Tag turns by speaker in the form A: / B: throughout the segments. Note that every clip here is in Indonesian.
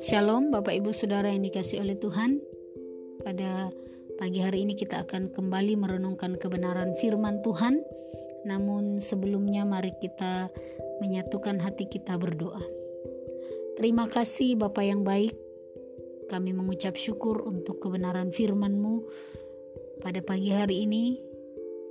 A: Shalom Bapak Ibu Saudara yang dikasih oleh Tuhan. Pada pagi hari ini kita akan kembali merenungkan kebenaran firman Tuhan. Namun sebelumnya mari kita menyatukan hati kita berdoa. Terima kasih Bapak yang baik. Kami mengucap syukur untuk kebenaran firman-Mu. Pada pagi hari ini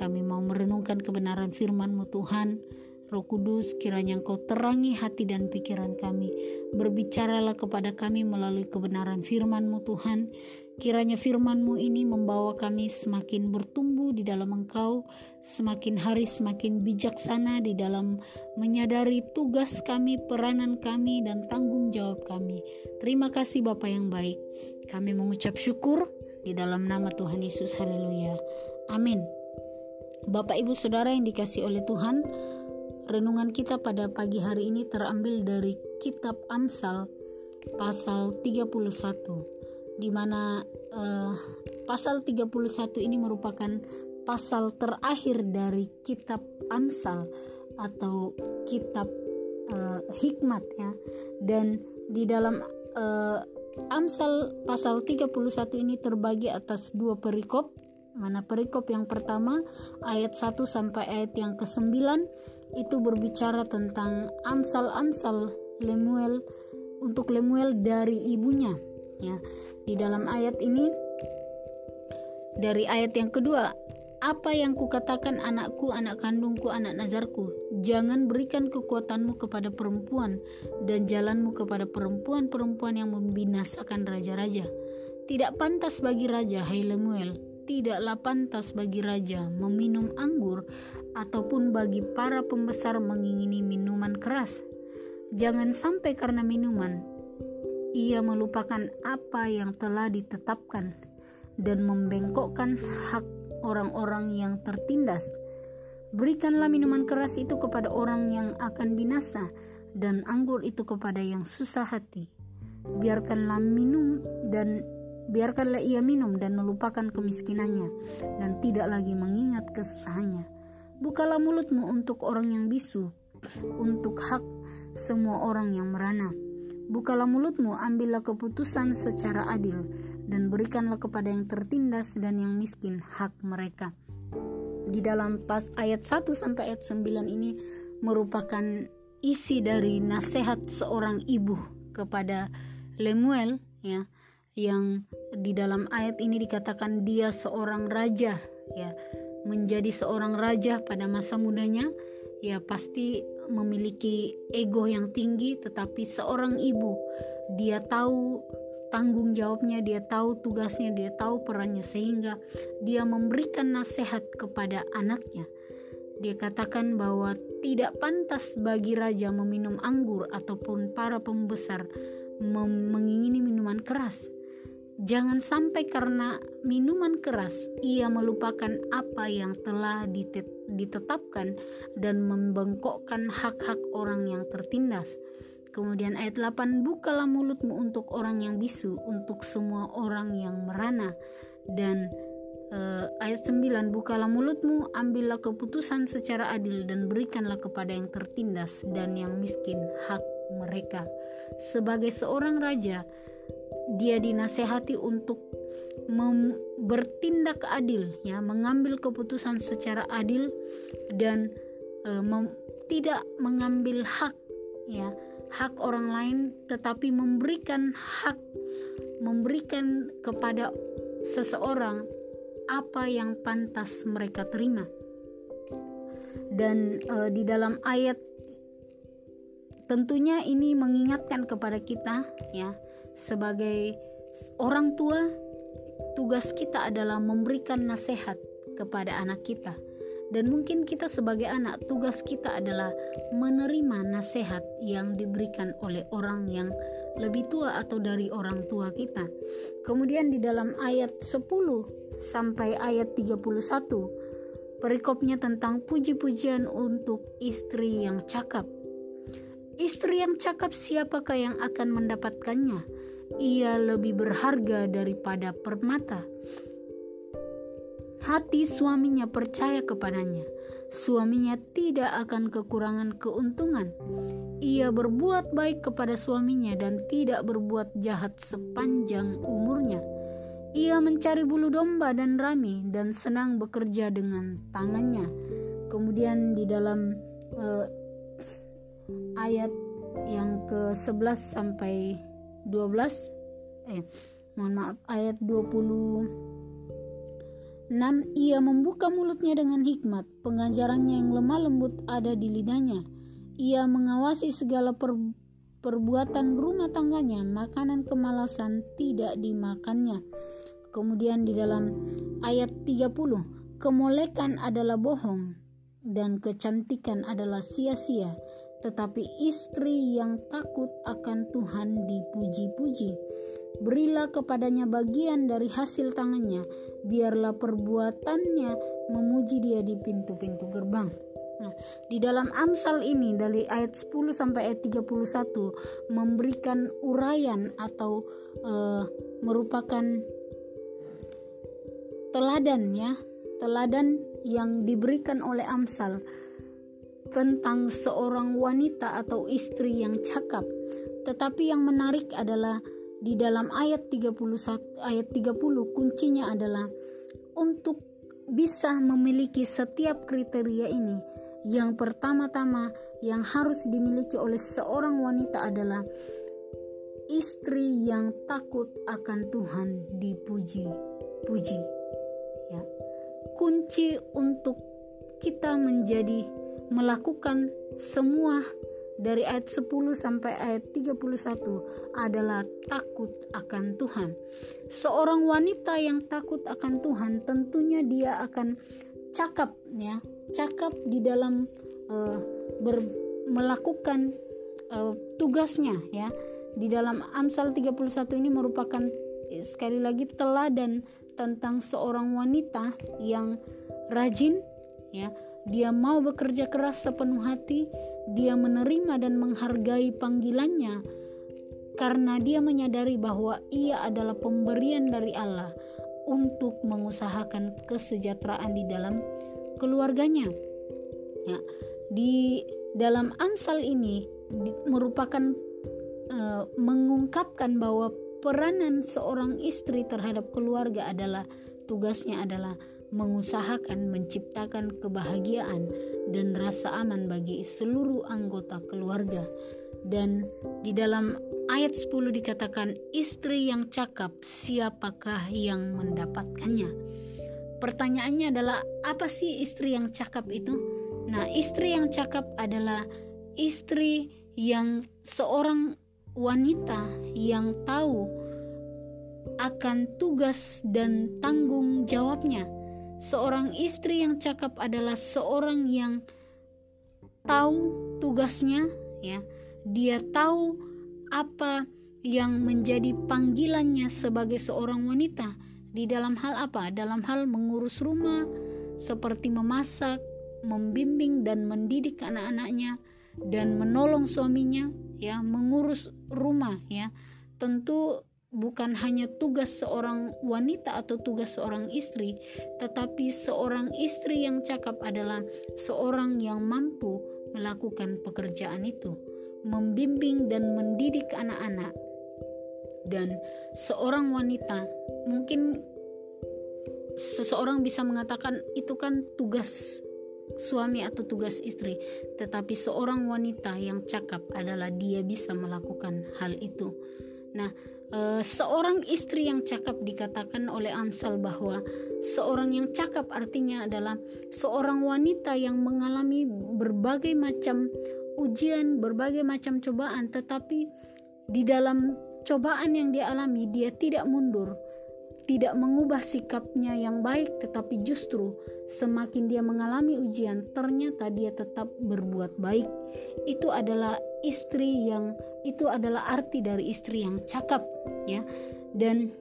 A: kami mau merenungkan kebenaran firman-Mu Tuhan Roh Kudus, kiranya Engkau terangi hati dan pikiran kami. Berbicaralah kepada kami melalui kebenaran firman-Mu Tuhan. Kiranya firman-Mu ini membawa kami semakin bertumbuh di dalam Engkau, semakin hari semakin bijaksana di dalam menyadari tugas kami, peranan kami, dan tanggung jawab kami. Terima kasih Bapak yang baik. Kami mengucap syukur di dalam nama Tuhan Yesus. Haleluya. Amin. Bapak Ibu Saudara yang dikasih oleh Tuhan, Renungan kita pada pagi hari ini terambil dari kitab Amsal pasal 31 di mana uh, pasal 31 ini merupakan pasal terakhir dari kitab Amsal atau kitab uh, hikmat ya. Dan di dalam uh, Amsal pasal 31 ini terbagi atas dua perikop mana perikop yang pertama ayat 1 sampai ayat yang ke-9 itu berbicara tentang amsal-amsal Lemuel untuk Lemuel dari ibunya ya. Di dalam ayat ini dari ayat yang kedua apa yang kukatakan anakku anak kandungku anak nazarku? Jangan berikan kekuatanmu kepada perempuan dan jalanmu kepada perempuan-perempuan yang membinasakan raja-raja. Tidak pantas bagi raja hai Lemuel. Tidaklah pantas bagi raja meminum anggur ataupun bagi para pembesar mengingini minuman keras. Jangan sampai karena minuman ia melupakan apa yang telah ditetapkan dan membengkokkan hak orang-orang yang tertindas. Berikanlah minuman keras itu kepada orang yang akan binasa dan anggur itu kepada yang susah hati. Biarkanlah minum dan biarkanlah ia minum dan melupakan kemiskinannya dan tidak lagi mengingat kesusahannya Bukalah mulutmu untuk orang yang bisu, untuk hak semua orang yang merana. Bukalah mulutmu, ambillah keputusan secara adil, dan berikanlah kepada yang tertindas dan yang miskin hak mereka. Di dalam pas ayat 1 sampai ayat 9 ini merupakan isi dari nasihat seorang ibu kepada Lemuel ya yang di dalam ayat ini dikatakan dia seorang raja ya menjadi seorang raja pada masa mudanya, ya pasti memiliki ego yang tinggi, tetapi seorang ibu dia tahu tanggung jawabnya, dia tahu tugasnya, dia tahu perannya, sehingga dia memberikan nasihat kepada anaknya. Dia katakan bahwa tidak pantas bagi raja meminum anggur ataupun para pembesar mengingini minuman keras Jangan sampai karena minuman keras ia melupakan apa yang telah ditetapkan dan membengkokkan hak-hak orang yang tertindas. Kemudian ayat 8, bukalah mulutmu untuk orang yang bisu, untuk semua orang yang merana. Dan uh, ayat 9, bukalah mulutmu, ambillah keputusan secara adil dan berikanlah kepada yang tertindas dan yang miskin hak mereka. Sebagai seorang raja, dia dinasehati untuk bertindak adil ya mengambil keputusan secara adil dan e, mem tidak mengambil hak ya hak orang lain tetapi memberikan hak memberikan kepada seseorang apa yang pantas mereka terima. Dan e, di dalam ayat tentunya ini mengingatkan kepada kita ya sebagai orang tua, tugas kita adalah memberikan nasihat kepada anak kita. Dan mungkin kita sebagai anak, tugas kita adalah menerima nasihat yang diberikan oleh orang yang lebih tua atau dari orang tua kita. Kemudian di dalam ayat 10 sampai ayat 31, perikopnya tentang puji-pujian untuk istri yang cakap. Istri yang cakap siapakah yang akan mendapatkannya? Ia lebih berharga daripada permata. hati suaminya percaya kepadanya. Suaminya tidak akan kekurangan keuntungan. Ia berbuat baik kepada suaminya dan tidak berbuat jahat sepanjang umurnya. Ia mencari bulu domba dan rami dan senang bekerja dengan tangannya. Kemudian di dalam uh, ayat yang ke-11 sampai 12 eh mohon maaf ayat 20 6. Ia membuka mulutnya dengan hikmat, pengajarannya yang lemah lembut ada di lidahnya. Ia mengawasi segala per, perbuatan rumah tangganya, makanan kemalasan tidak dimakannya. Kemudian di dalam ayat 30, kemolekan adalah bohong dan kecantikan adalah sia-sia, tetapi istri yang takut akan Tuhan dipuji-puji. Berilah kepadanya bagian dari hasil tangannya, biarlah perbuatannya memuji dia di pintu-pintu gerbang. Nah, di dalam Amsal ini dari ayat 10 sampai ayat 31 memberikan uraian atau uh, merupakan teladan ya, teladan yang diberikan oleh Amsal tentang seorang wanita atau istri yang cakap. Tetapi yang menarik adalah di dalam ayat 31 ayat 30 kuncinya adalah untuk bisa memiliki setiap kriteria ini yang pertama-tama yang harus dimiliki oleh seorang wanita adalah istri yang takut akan Tuhan dipuji puji ya kunci untuk kita menjadi melakukan semua dari ayat 10 sampai ayat 31 adalah takut akan Tuhan. Seorang wanita yang takut akan Tuhan tentunya dia akan cakap ya, cakap di dalam uh, ber, melakukan uh, tugasnya ya. Di dalam Amsal 31 ini merupakan sekali lagi teladan tentang seorang wanita yang rajin ya. Dia mau bekerja keras sepenuh hati, dia menerima dan menghargai panggilannya karena dia menyadari bahwa ia adalah pemberian dari Allah untuk mengusahakan kesejahteraan di dalam keluarganya. Ya, di dalam Amsal ini di, merupakan uh, mengungkapkan bahwa peranan seorang istri terhadap keluarga adalah tugasnya adalah mengusahakan menciptakan kebahagiaan dan rasa aman bagi seluruh anggota keluarga. Dan di dalam ayat 10 dikatakan istri yang cakap siapakah yang mendapatkannya? Pertanyaannya adalah apa sih istri yang cakap itu? Nah, istri yang cakap adalah istri yang seorang wanita yang tahu akan tugas dan tanggung jawabnya Seorang istri yang cakap adalah seorang yang tahu tugasnya, ya. Dia tahu apa yang menjadi panggilannya sebagai seorang wanita di dalam hal apa? Dalam hal mengurus rumah, seperti memasak, membimbing dan mendidik anak-anaknya dan menolong suaminya, ya, mengurus rumah, ya. Tentu bukan hanya tugas seorang wanita atau tugas seorang istri, tetapi seorang istri yang cakap adalah seorang yang mampu melakukan pekerjaan itu, membimbing dan mendidik anak-anak. Dan seorang wanita mungkin seseorang bisa mengatakan itu kan tugas suami atau tugas istri, tetapi seorang wanita yang cakap adalah dia bisa melakukan hal itu. Nah, Uh, seorang istri yang cakap dikatakan oleh Amsal bahwa seorang yang cakap artinya adalah seorang wanita yang mengalami berbagai macam ujian, berbagai macam cobaan, tetapi di dalam cobaan yang dia alami dia tidak mundur, tidak mengubah sikapnya yang baik, tetapi justru semakin dia mengalami ujian, ternyata dia tetap berbuat baik. Itu adalah istri yang itu adalah arti dari istri yang cakap ya dan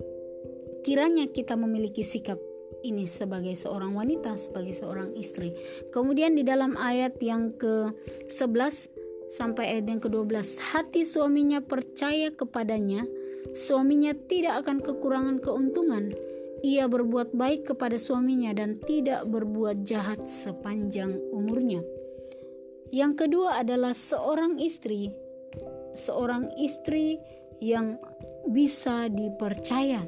A: kiranya kita memiliki sikap ini sebagai seorang wanita sebagai seorang istri kemudian di dalam ayat yang ke-11 sampai ayat yang ke-12 hati suaminya percaya kepadanya suaminya tidak akan kekurangan keuntungan ia berbuat baik kepada suaminya dan tidak berbuat jahat sepanjang umurnya. Yang kedua adalah seorang istri, seorang istri yang bisa dipercaya.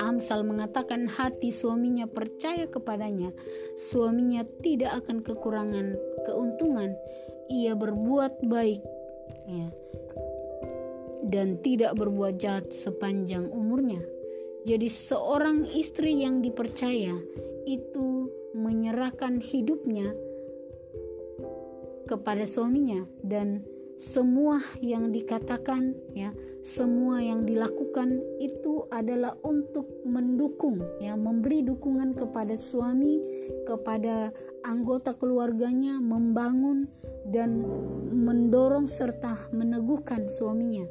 A: Amsal mengatakan hati suaminya percaya kepadanya, suaminya tidak akan kekurangan keuntungan. Ia berbuat baik, ya, dan tidak berbuat jahat sepanjang umurnya. Jadi, seorang istri yang dipercaya itu menyerahkan hidupnya kepada suaminya dan semua yang dikatakan ya semua yang dilakukan itu adalah untuk mendukung ya memberi dukungan kepada suami kepada anggota keluarganya membangun dan mendorong serta meneguhkan suaminya.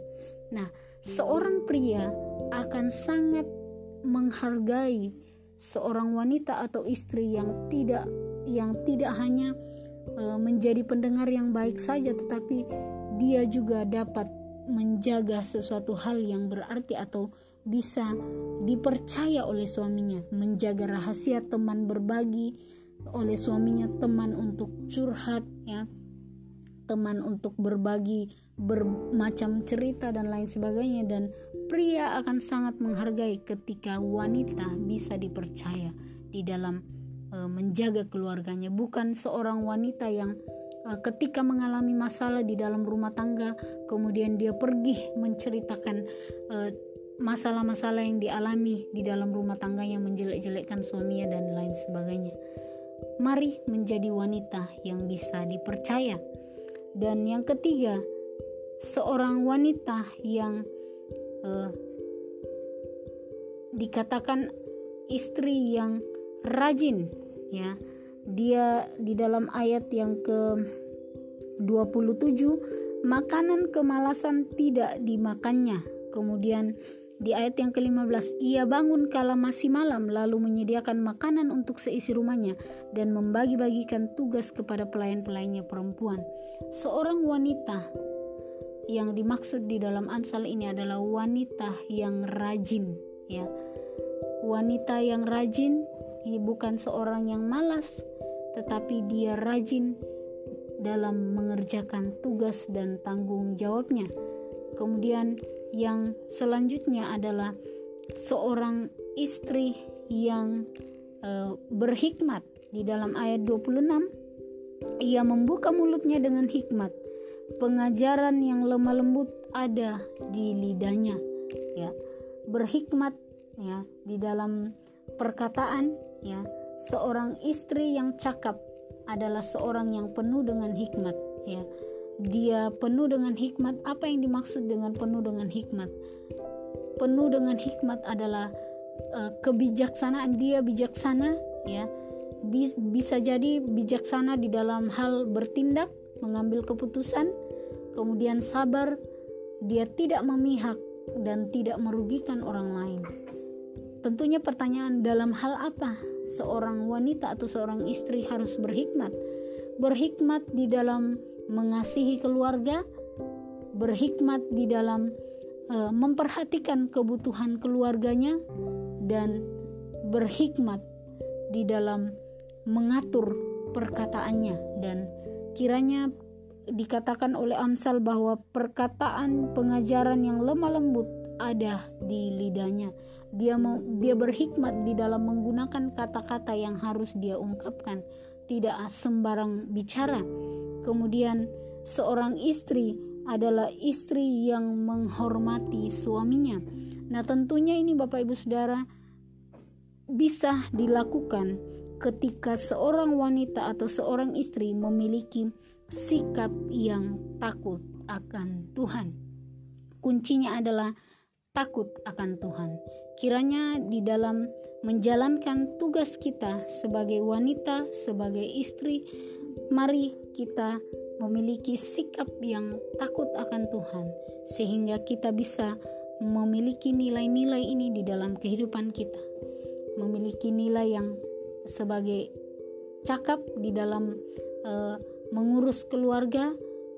A: Nah seorang pria akan sangat menghargai seorang wanita atau istri yang tidak yang tidak hanya uh, menjadi pendengar yang baik saja tetapi dia juga dapat menjaga sesuatu hal yang berarti atau bisa dipercaya oleh suaminya, menjaga rahasia teman berbagi oleh suaminya, teman untuk curhat ya, teman untuk berbagi bermacam cerita dan lain sebagainya. Dan pria akan sangat menghargai ketika wanita bisa dipercaya di dalam e, menjaga keluarganya. Bukan seorang wanita yang e, ketika mengalami masalah di dalam rumah tangga kemudian dia pergi menceritakan e, masalah-masalah yang dialami di dalam rumah tangga yang menjelek-jelekkan suaminya dan lain sebagainya. Mari menjadi wanita yang bisa dipercaya dan yang ketiga seorang wanita yang uh, dikatakan istri yang rajin ya. Dia di dalam ayat yang ke 27 makanan kemalasan tidak dimakannya. Kemudian di ayat yang ke-15 ia bangun kala masih malam lalu menyediakan makanan untuk seisi rumahnya dan membagi-bagikan tugas kepada pelayan-pelayannya perempuan seorang wanita yang dimaksud di dalam Amsal ini adalah wanita yang rajin ya. Wanita yang rajin bukan seorang yang malas tetapi dia rajin dalam mengerjakan tugas dan tanggung jawabnya. Kemudian yang selanjutnya adalah seorang istri yang uh, berhikmat. Di dalam ayat 26 ia membuka mulutnya dengan hikmat. Pengajaran yang lemah lembut ada di lidahnya ya. Berhikmat ya di dalam perkataan ya. Seorang istri yang cakap adalah seorang yang penuh dengan hikmat ya dia penuh dengan hikmat. Apa yang dimaksud dengan penuh dengan hikmat? Penuh dengan hikmat adalah uh, kebijaksanaan. Dia bijaksana ya. Bisa jadi bijaksana di dalam hal bertindak mengambil keputusan, kemudian sabar, dia tidak memihak dan tidak merugikan orang lain. Tentunya pertanyaan dalam hal apa seorang wanita atau seorang istri harus berhikmat? Berhikmat di dalam mengasihi keluarga, berhikmat di dalam uh, memperhatikan kebutuhan keluarganya dan berhikmat di dalam mengatur perkataannya dan Kiranya dikatakan oleh Amsal bahwa perkataan pengajaran yang lemah lembut ada di lidahnya. Dia dia berhikmat di dalam menggunakan kata-kata yang harus dia ungkapkan, tidak sembarang bicara. Kemudian seorang istri adalah istri yang menghormati suaminya. Nah, tentunya ini Bapak Ibu Saudara bisa dilakukan ketika seorang wanita atau seorang istri memiliki sikap yang takut akan Tuhan. Kuncinya adalah takut akan Tuhan. Kiranya di dalam menjalankan tugas kita sebagai wanita, sebagai istri, mari kita memiliki sikap yang takut akan Tuhan, sehingga kita bisa memiliki nilai-nilai ini di dalam kehidupan kita, memiliki nilai yang sebagai cakap di dalam uh, mengurus keluarga,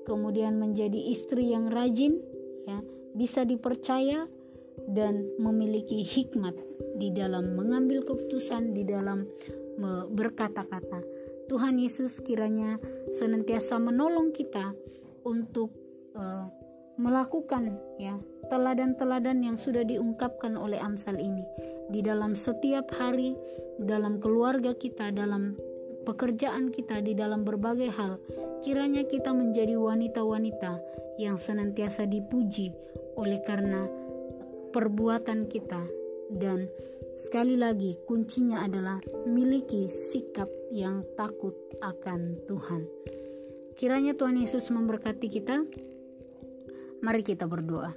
A: kemudian menjadi istri yang rajin, ya, bisa dipercaya dan memiliki hikmat di dalam mengambil keputusan, di dalam berkata-kata. Tuhan Yesus kiranya senantiasa menolong kita untuk uh, melakukan ya teladan-teladan yang sudah diungkapkan oleh Amsal ini. Di dalam setiap hari dalam keluarga kita dalam pekerjaan kita di dalam berbagai hal kiranya kita menjadi wanita-wanita yang senantiasa dipuji oleh karena perbuatan kita dan sekali lagi kuncinya adalah miliki sikap yang takut akan Tuhan kiranya Tuhan Yesus memberkati kita Mari kita berdoa.